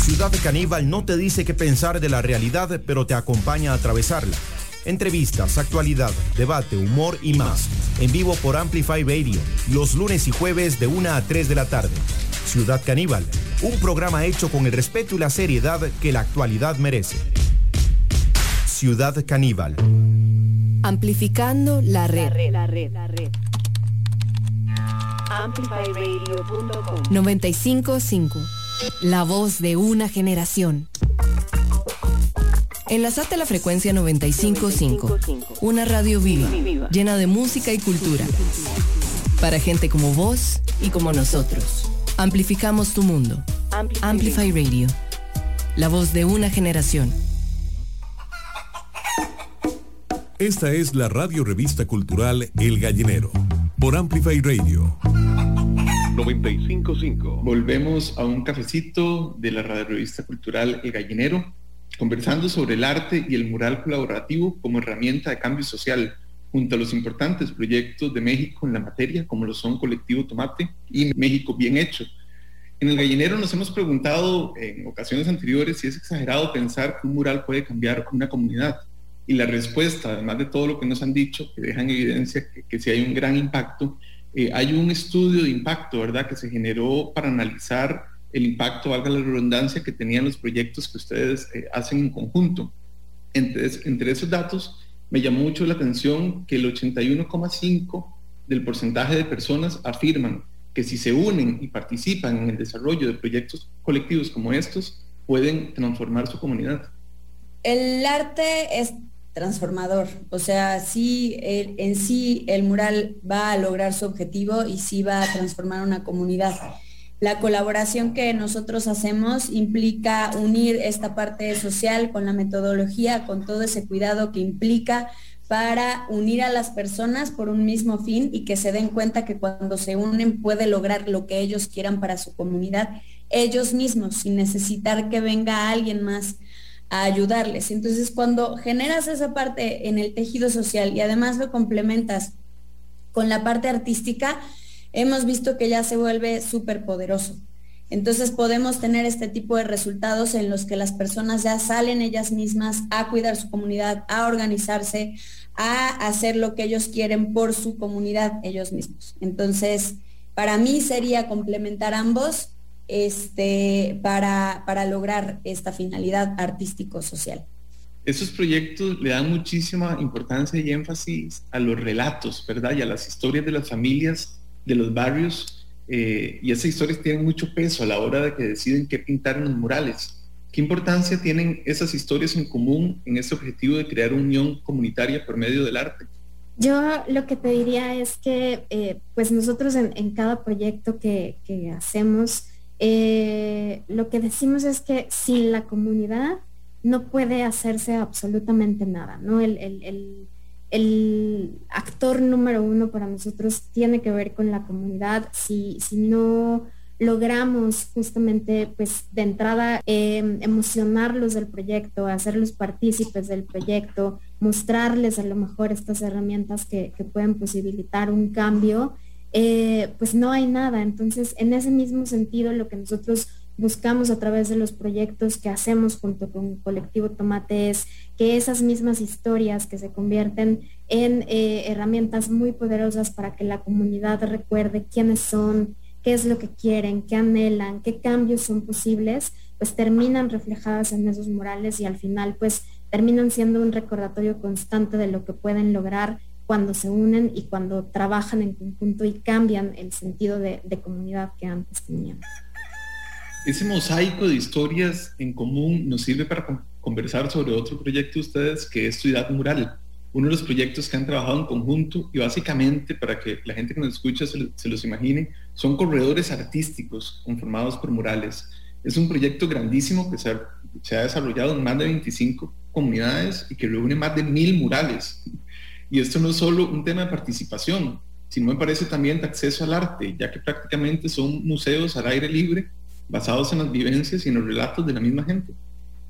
Ciudad Caníbal no te dice qué pensar de la realidad, pero te acompaña a atravesarla. Entrevistas, actualidad, debate, humor y más. En vivo por Amplify Radio, los lunes y jueves de 1 a 3 de la tarde. Ciudad Caníbal, un programa hecho con el respeto y la seriedad que la actualidad merece. Ciudad Caníbal. Amplificando la red. La red, la red. Amplifyradio.com 955. La voz de una generación. Enlazate a la frecuencia 955. Una radio viva, llena de música y cultura. Para gente como vos y como nosotros. Amplificamos tu mundo. Amplify Radio. La voz de una generación. Esta es la radio revista cultural El Gallinero, por Amplify Radio. 955. Volvemos a un cafecito de la radio revista cultural El Gallinero, conversando sobre el arte y el mural colaborativo como herramienta de cambio social, junto a los importantes proyectos de México en la materia, como lo son Colectivo Tomate y México Bien Hecho. En el gallinero nos hemos preguntado en ocasiones anteriores si es exagerado pensar que un mural puede cambiar una comunidad. Y la respuesta, además de todo lo que nos han dicho, que deja en evidencia que, que si hay un gran impacto, eh, hay un estudio de impacto, ¿verdad?, que se generó para analizar el impacto, valga la redundancia, que tenían los proyectos que ustedes eh, hacen en conjunto. Entre, entre esos datos, me llamó mucho la atención que el 81,5 del porcentaje de personas afirman que si se unen y participan en el desarrollo de proyectos colectivos como estos, pueden transformar su comunidad. El arte es transformador, o sea, sí, en sí el mural va a lograr su objetivo y sí va a transformar una comunidad. La colaboración que nosotros hacemos implica unir esta parte social con la metodología, con todo ese cuidado que implica para unir a las personas por un mismo fin y que se den cuenta que cuando se unen puede lograr lo que ellos quieran para su comunidad, ellos mismos, sin necesitar que venga alguien más a ayudarles. Entonces, cuando generas esa parte en el tejido social y además lo complementas con la parte artística, hemos visto que ya se vuelve súper poderoso. Entonces podemos tener este tipo de resultados en los que las personas ya salen ellas mismas a cuidar su comunidad, a organizarse, a hacer lo que ellos quieren por su comunidad ellos mismos. Entonces, para mí sería complementar ambos este, para, para lograr esta finalidad artístico-social. Esos proyectos le dan muchísima importancia y énfasis a los relatos, ¿verdad? Y a las historias de las familias, de los barrios. eh, y esas historias tienen mucho peso a la hora de que deciden qué pintar en los murales. ¿Qué importancia tienen esas historias en común en este objetivo de crear unión comunitaria por medio del arte? Yo lo que te diría es que eh, pues nosotros en, en cada proyecto que, que hacemos, eh, lo que decimos es que sin la comunidad no puede hacerse absolutamente nada, ¿no? El, actor número uno para nosotros tiene que ver con la comunidad. Si, si no logramos justamente pues de entrada eh, emocionarlos del proyecto, hacerlos partícipes del proyecto, mostrarles a lo mejor estas herramientas que, que pueden posibilitar un cambio, eh, pues no hay nada. Entonces, en ese mismo sentido, lo que nosotros buscamos a través de los proyectos que hacemos junto con Colectivo Tomate es que esas mismas historias que se convierten en eh, herramientas muy poderosas para que la comunidad recuerde quiénes son, qué es lo que quieren, qué anhelan, qué cambios son posibles, pues terminan reflejadas en esos murales y al final pues terminan siendo un recordatorio constante de lo que pueden lograr cuando se unen y cuando trabajan en conjunto y cambian el sentido de, comunidad que antes tenían. Ese mosaico de historias en común nos sirve para con- conversar sobre otro proyecto de ustedes que es Ciudad Mural, uno de los proyectos que han trabajado en conjunto y básicamente para que la gente que nos escucha se, lo- se los imagine, son corredores artísticos conformados por murales. Es un proyecto grandísimo que se ha desarrollado en más de 25 comunidades y que reúne más de mil murales. Y esto no es solo un tema de participación, sino me parece también de acceso al arte, ya que prácticamente son museos al aire libre basados en las vivencias y en los relatos de la misma gente.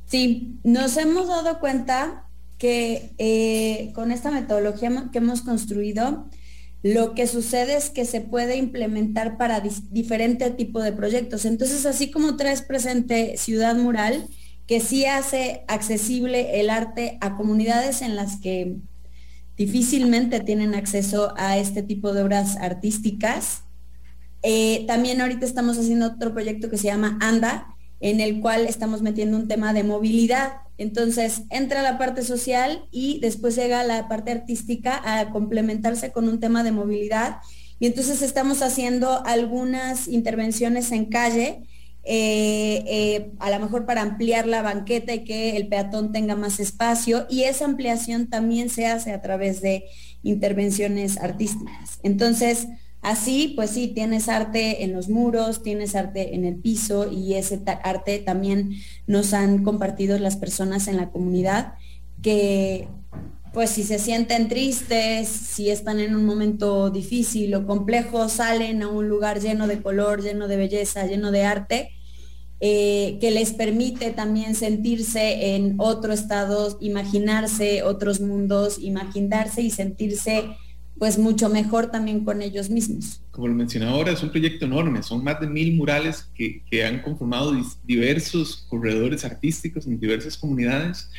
Sí, nos hemos dado cuenta que eh, con esta metodología que hemos construido, lo que sucede es que se puede implementar para diferente tipo de proyectos. Entonces, así como traes presente Ciudad Mural, que sí hace accesible el arte a comunidades en las que difícilmente tienen acceso a este tipo de obras artísticas, eh, también ahorita estamos haciendo otro proyecto que se llama ANDA, en el cual estamos metiendo un tema de movilidad. Entonces entra la parte social y después llega la parte artística a complementarse con un tema de movilidad. Y entonces estamos haciendo algunas intervenciones en calle, eh, eh, a lo mejor para ampliar la banqueta y que el peatón tenga más espacio. Y esa ampliación también se hace a través de intervenciones artísticas. Entonces, Así, pues sí, tienes arte en los muros, tienes arte en el piso y ese arte también nos han compartido las personas en la comunidad que pues si se sienten tristes, si están en un momento difícil o complejo, salen a un lugar lleno de color, lleno de belleza, lleno de arte, eh, que les permite también sentirse en otro estado, imaginarse otros mundos, imaginarse y sentirse pues mucho mejor también con ellos mismos. Como lo mencioné ahora, es un proyecto enorme, son más de mil murales que han conformado diversos corredores artísticos en diversas comunidades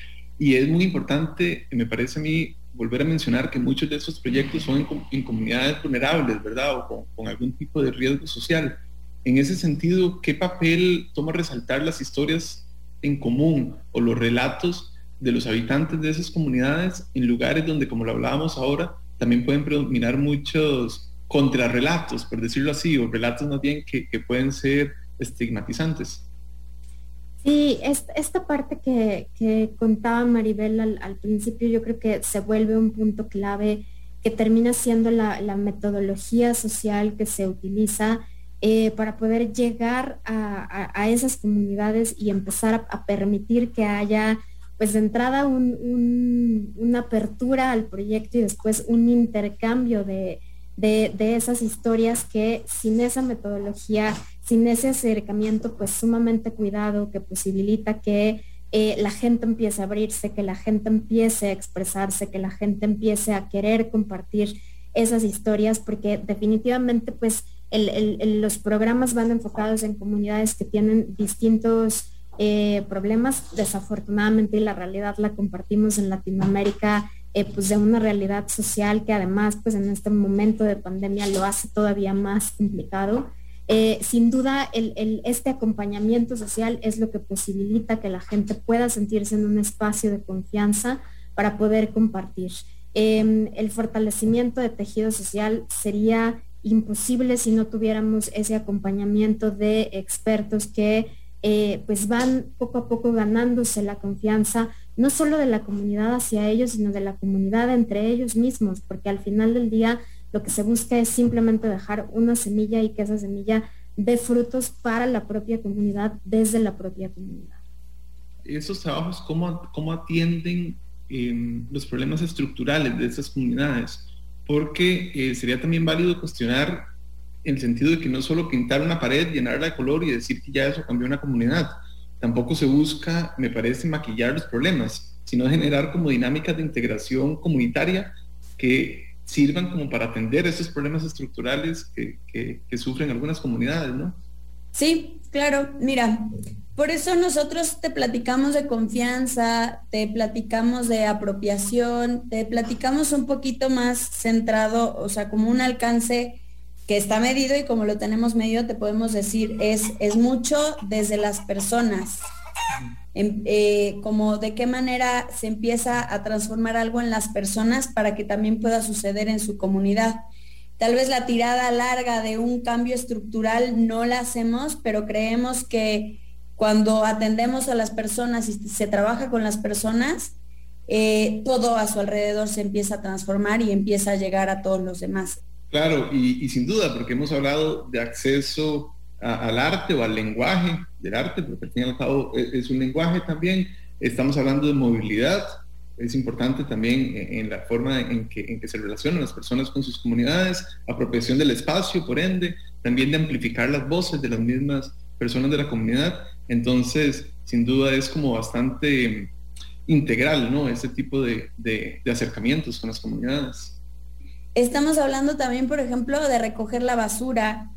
y es muy importante, me parece a mí, volver a mencionar que muchos de esos proyectos son en, comunidades vulnerables, ¿verdad? O con, algún tipo de riesgo social. En ese sentido, ¿qué papel toma resaltar las historias en común o los relatos de los habitantes de esas comunidades en lugares donde, como lo hablábamos ahora, también pueden predominar muchos contrarrelatos, por decirlo así, o relatos más bien que pueden ser estigmatizantes? Sí, esta, parte que, contaba Maribel al, principio yo creo que se vuelve un punto clave que termina siendo la, metodología social que se utiliza eh, para poder llegar a, esas comunidades y empezar a, permitir que haya pues de entrada una apertura al proyecto y después un intercambio de, de esas historias que sin esa metodología sin ese acercamiento pues sumamente cuidado que posibilita que eh, la gente empiece a abrirse, que la gente empiece a expresarse, que la gente empiece a querer compartir esas historias, porque definitivamente pues los programas van enfocados en comunidades que tienen distintos eh, problemas. Desafortunadamente la realidad la compartimos en Latinoamérica eh, pues de una realidad social que además pues en este momento de pandemia lo hace todavía más complicado. Eh, sin duda, este acompañamiento social es lo que posibilita que la gente pueda sentirse en un espacio de confianza para poder compartir. Em, el fortalecimiento de tejido social sería imposible si no tuviéramos ese acompañamiento de expertos que eh, pues van poco a poco ganándose la confianza, no solo de la comunidad hacia ellos, sino de la comunidad entre ellos mismos, porque al final del día lo que se busca es simplemente dejar una semilla y que esa semilla dé frutos para la propia comunidad desde la propia comunidad. Esos trabajos, ¿cómo, cómo atienden em, los problemas estructurales de esas comunidades? Porque eh, sería también válido cuestionar el sentido de que no solo pintar una pared, llenarla de color y decir que ya eso cambió una comunidad. Tampoco se busca, me parece, maquillar los problemas, sino generar como dinámicas de integración comunitaria que sirvan como para atender esos problemas estructurales que, sufren algunas comunidades, ¿no? Sí, claro. Mira, por eso nosotros te platicamos de confianza, te platicamos de apropiación, te platicamos un poquito más centrado, o sea, como un alcance que está medido y como lo tenemos medido, te podemos decir, es, es mucho desde las personas. Eh, como de qué manera se empieza a transformar algo en las personas para que también pueda suceder en su comunidad. Tal vez la tirada larga de un cambio estructural no la hacemos, pero creemos que cuando atendemos a las personas y se trabaja con las personas, eh, todo a su alrededor se empieza a transformar y empieza a llegar a todos los demás. Claro, y sin duda, porque hemos hablado de acceso al arte o al lenguaje del arte, porque al fin y al cabo e, es, un lenguaje también. Estamos hablando de movilidad, es importante también en, la forma en que, en que se relacionan las personas con sus comunidades, apropiación del espacio, por ende, también de amplificar las voces de las mismas personas de la comunidad. Entonces, sin duda es como bastante integral, ¿no? Ese tipo de acercamientos con las comunidades. Estamos hablando también, por ejemplo, de recoger la basura,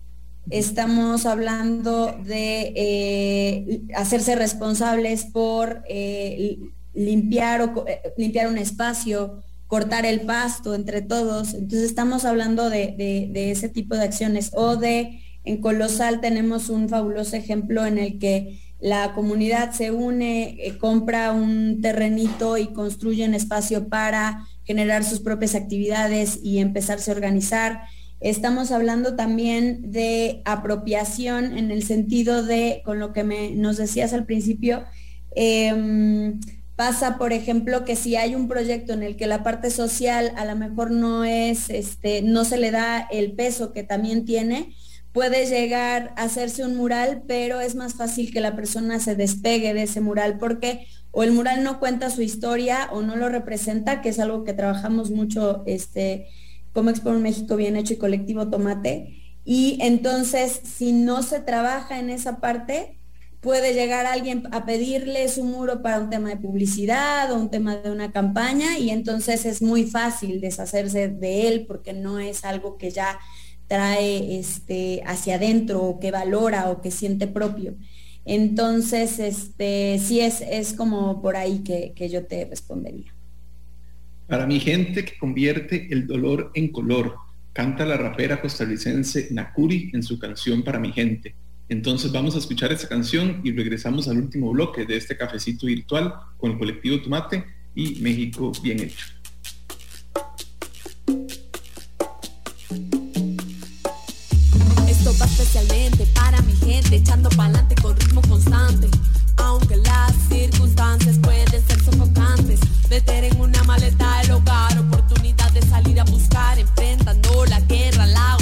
Estamos hablando de eh, hacerse responsables por eh, limpiar, o, eh, limpiar un espacio, cortar el pasto entre todos. Entonces estamos hablando de, ese tipo de acciones. O de, en Colosal tenemos un fabuloso ejemplo en el que la comunidad se une, compra un terrenito y construye un espacio para generar sus propias actividades y empezarse a organizar. Estamos hablando también de apropiación en el sentido de, con lo que me, nos decías al principio, em, pasa, por ejemplo, que si hay un proyecto en el que la parte social a lo mejor no es, este, no se le da el peso que también tiene, puede llegar a hacerse un mural, pero es más fácil que la persona se despegue de ese mural porque o el mural no cuenta su historia o no lo representa, que es algo que trabajamos mucho este, como Expo México Bien Hecho y Colectivo Tomate. Y entonces, si no se trabaja en esa parte, puede llegar alguien a pedirle su muro para un tema de publicidad o un tema de una campaña y entonces es muy fácil deshacerse de él porque no es algo que ya trae este, hacia adentro o que valora o que siente propio. Entonces, este, sí es, es como por ahí que, que yo te respondería. Para mi gente que convierte el dolor en color, canta la rapera costarricense Nakuri en su canción Para mi gente. Entonces vamos a escuchar esa canción y regresamos al último bloque de este cafecito virtual con el colectivo Tomate y México Bien Hecho. Especialmente para mi gente, echando pa'lante con ritmo constante. Aunque las circunstancias pueden ser sofocantes, meter en una maleta el hogar, oportunidad de salir a buscar, enfrentando la guerra, la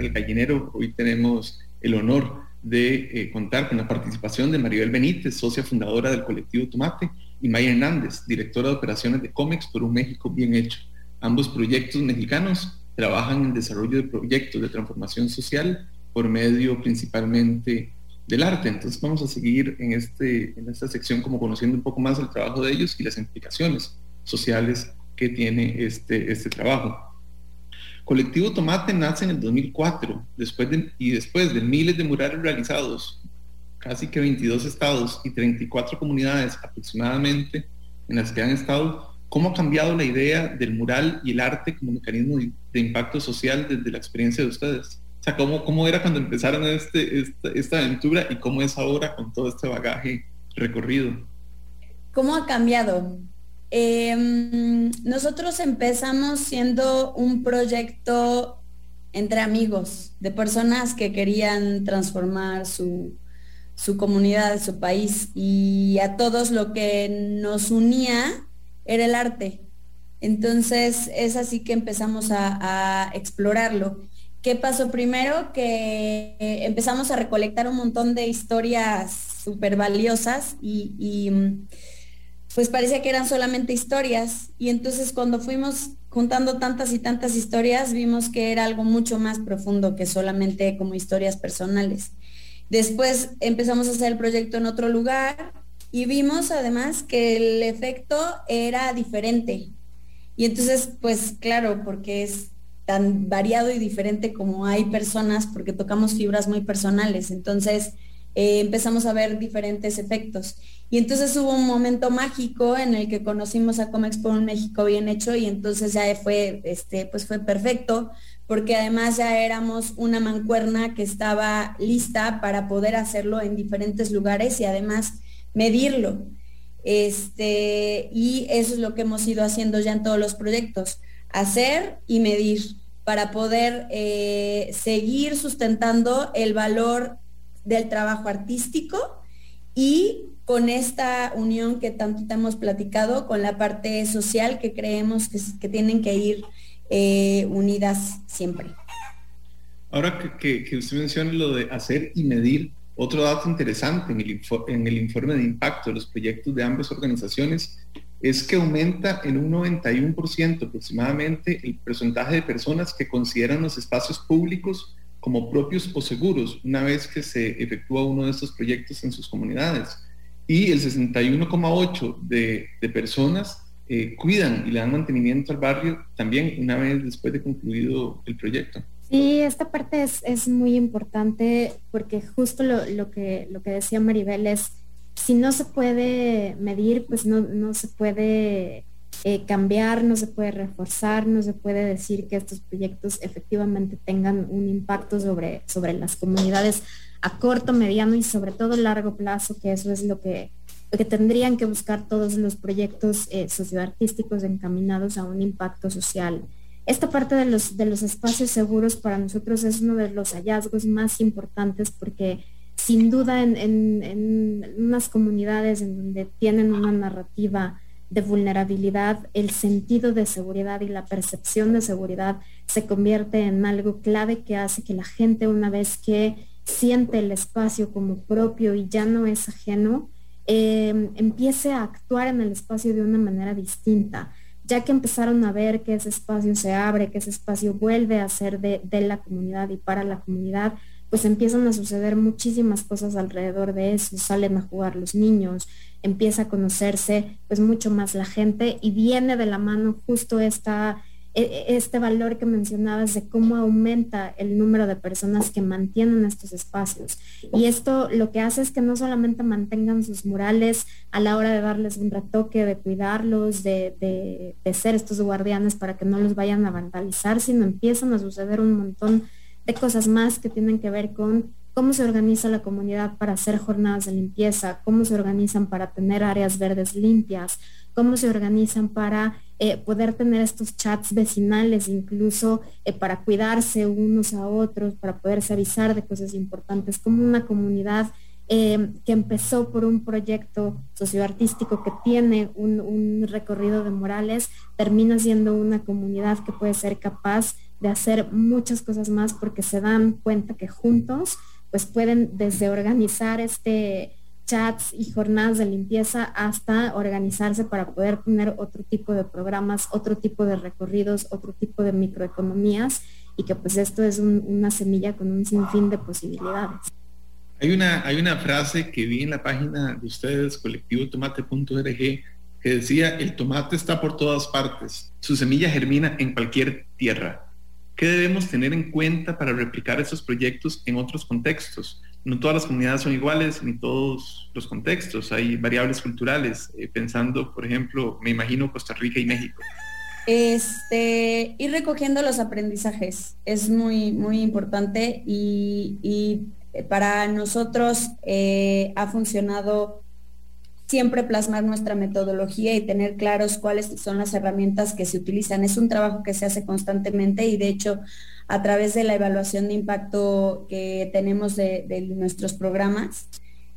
El Gallinero. Hoy tenemos el honor de eh, contar con la participación de Maribel Benítez, socia fundadora del colectivo Tomate, y Maya Hernández, directora de operaciones de cómics por un México bien hecho. Ambos proyectos mexicanos trabajan en el desarrollo de proyectos de transformación social por medio principalmente del arte. Entonces vamos a seguir en, este, en esta sección como conociendo un poco más el trabajo de ellos y las implicaciones sociales que tiene este, este trabajo. Colectivo Tomate nace en el 2004 después de, y después de miles de murales realizados, casi que 22 estados y 34 comunidades aproximadamente en las que han estado, ¿cómo ha cambiado la idea del mural y el arte como mecanismo de, impacto social desde la experiencia de ustedes? sea, ¿cómo, era cuando empezaron este, esta aventura y cómo es ahora con todo este bagaje recorrido? ¿Cómo ha cambiado? Eh, nosotros empezamos siendo un proyecto entre amigos, de personas que querían transformar su, su comunidad, su país, y a todos lo que nos unía era el arte. Entonces es así que empezamos a, explorarlo. ¿Qué pasó primero? Que eh, empezamos a recolectar un montón de historias súper valiosas y, y, pues parecía que eran solamente historias. Y entonces cuando fuimos juntando tantas y tantas historias, vimos que era algo mucho más profundo que solamente como historias personales. Después empezamos a hacer el proyecto en otro lugar y vimos además que el efecto era diferente. Y entonces, pues claro, porque es tan variado y diferente como hay personas, porque tocamos fibras muy personales. Entonces eh, empezamos a ver diferentes efectos. Y entonces hubo un momento mágico en el que conocimos a Comexpo en México bien hecho y entonces ya fue, este, pues fue perfecto, porque además ya éramos una mancuerna que estaba lista para poder hacerlo en diferentes lugares y además medirlo. Este, y eso es lo que hemos ido haciendo ya en todos los proyectos, hacer y medir para poder eh, seguir sustentando el valor del trabajo artístico y con esta unión que tanto te hemos platicado con la parte social que creemos que, tienen que ir eh, unidas siempre. Ahora que, usted menciona lo de hacer y medir, otro dato interesante en el, en el informe de impacto de los proyectos de ambas organizaciones es que aumenta en un 91% aproximadamente el porcentaje de personas que consideran los espacios públicos como propios o seguros una vez que se efectúa uno de estos proyectos en sus comunidades. Y el 61,8% de, personas eh, cuidan y le dan mantenimiento al barrio también una vez después de concluido el proyecto. Sí, esta parte es, es muy importante porque justo lo, lo, que, lo que decía Maribel es, si no se puede medir, pues no, no se puede eh, cambiar, no se puede reforzar, no se puede decir que estos proyectos efectivamente tengan un impacto sobre, sobre las comunidades a corto, mediano y sobre todo largo plazo, que eso es lo que, que tendrían que buscar todos los proyectos eh, socioartísticos encaminados a un impacto social. Esta parte de los, de los espacios seguros para nosotros es uno de los hallazgos más importantes porque sin duda en, en, en unas comunidades en donde tienen una narrativa de vulnerabilidad, el sentido de seguridad y la percepción de seguridad se convierte en algo clave que hace que la gente una vez que siente el espacio como propio y ya no es ajeno, eh, empiece a actuar en el espacio de una manera distinta, ya que empezaron a ver que ese espacio se abre, que ese espacio vuelve a ser de, de la comunidad y para la comunidad, pues empiezan a suceder muchísimas cosas alrededor de eso, salen a jugar los niños, empieza a conocerse pues mucho más la gente y viene de la mano justo esta, e, e, este valor que mencionabas de cómo aumenta el número de personas que mantienen estos espacios. Y esto lo que hace es que no solamente mantengan sus murales a la hora de darles un retoque, de cuidarlos, de, de, de ser estos guardianes para que no los vayan a vandalizar, sino empiezan a suceder un montón de cosas más que tienen que ver con cómo se organiza la comunidad para hacer jornadas de limpieza, cómo se organizan para tener áreas verdes limpias, cómo se organizan para eh, poder tener estos chats vecinales, incluso eh, para cuidarse unos a otros, para poderse avisar de cosas importantes, como una comunidad eh, que empezó por un proyecto socioartístico que tiene un recorrido de morales, termina siendo una comunidad que puede ser capaz de hacer muchas cosas más porque se dan cuenta que juntos pues pueden desde organizar este chats y jornadas de limpieza hasta organizarse para poder tener otro tipo de programas, otro tipo de recorridos, otro tipo de microeconomías y que pues esto es un, una semilla con un sinfín de posibilidades. Hay una, hay una frase que vi en la página de ustedes, colectivotomate.org, que decía, el tomate está por todas partes, su semilla germina en cualquier tierra. ¿Qué debemos tener en cuenta para replicar estos proyectos en otros contextos? No todas las comunidades son iguales, ni todos los contextos. Hay variables culturales. Eh, pensando, por ejemplo, me imagino Costa Rica y México. Este, ir recogiendo los aprendizajes es muy, muy importante y, y para nosotros eh, ha funcionado siempre plasmar nuestra metodología y tener claros cuáles son las herramientas que se utilizan. Es un trabajo que se hace constantemente y de hecho a través de la evaluación de impacto que tenemos de, nuestros programas,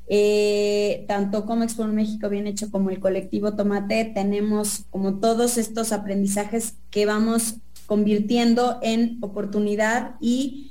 eh, tanto como Expo México Bien Hecho como el colectivo Tomate, tenemos como todos estos aprendizajes que vamos convirtiendo en oportunidad y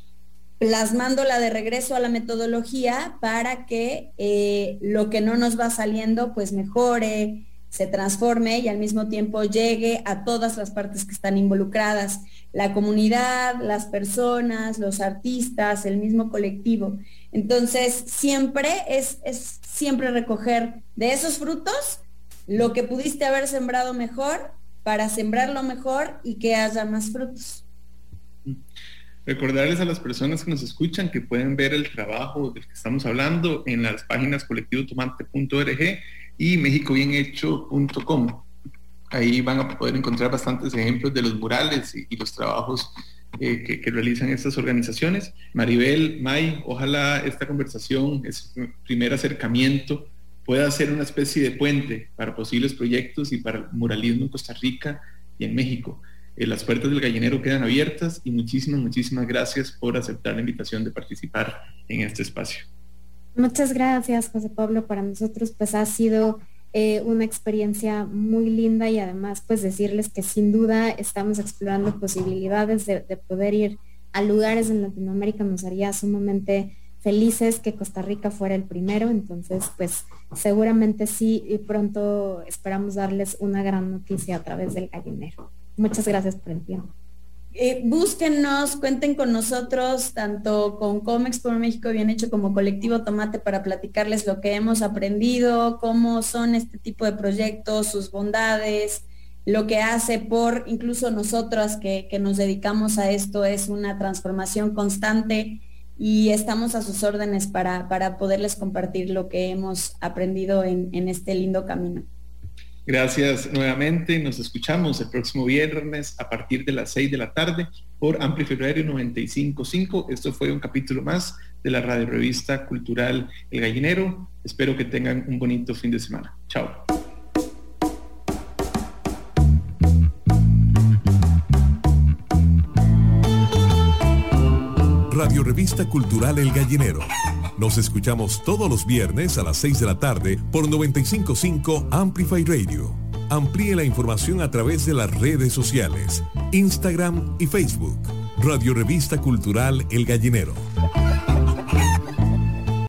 plasmándola de regreso a la metodología para que eh, lo que no nos va saliendo pues mejore, se transforme y al mismo tiempo llegue a todas las partes que están involucradas, la comunidad, las personas, los artistas, el mismo colectivo. Entonces, siempre es, es siempre recoger de esos frutos lo que pudiste haber sembrado mejor para sembrarlo mejor y que haya más frutos. Recordarles a las personas que nos escuchan que pueden ver el trabajo del que estamos hablando en las páginas colectivotomate.org y mexicobienhecho.com. Ahí van a poder encontrar bastantes ejemplos de los murales y, los trabajos eh, que, que, realizan estas organizaciones. Maribel, May, ojalá esta conversación, este primer acercamiento, pueda ser una especie de puente para posibles proyectos y para el muralismo en Costa Rica y en México. Eh, las puertas del gallinero quedan abiertas y muchísimas, muchísimas gracias por aceptar la invitación de participar en este espacio. Muchas gracias, José Pablo. Para nosotros pues ha sido eh, una experiencia muy linda y además pues decirles que sin duda estamos explorando posibilidades de, de poder ir a lugares en Latinoamérica. Nos haría sumamente felices que Costa Rica fuera el primero. Entonces pues seguramente sí y pronto esperamos darles una gran noticia a través del gallinero. Muchas gracias por el tiempo. Eh, búsquennos, cuenten con nosotros, tanto con Comex por México Bien Hecho como Colectivo Tomate para platicarles lo que hemos aprendido, cómo son este tipo de proyectos, sus bondades, lo que hace por incluso nosotras que, que nos dedicamos a esto es una transformación constante y estamos a sus órdenes para, para poderles compartir lo que hemos aprendido en, en este lindo camino. Gracias nuevamente. Nos escuchamos el próximo viernes a partir de las 6 de la tarde por Amplify Radio 955. Esto fue un capítulo más de la radio revista cultural El Gallinero. Espero que tengan un bonito fin de semana. Chao. Radio Revista Cultural El Gallinero. Nos escuchamos todos los viernes a las 6 de la tarde por 955 Amplify Radio. Amplíe la información a través de las redes sociales, Instagram y Facebook. Radio Revista Cultural El Gallinero.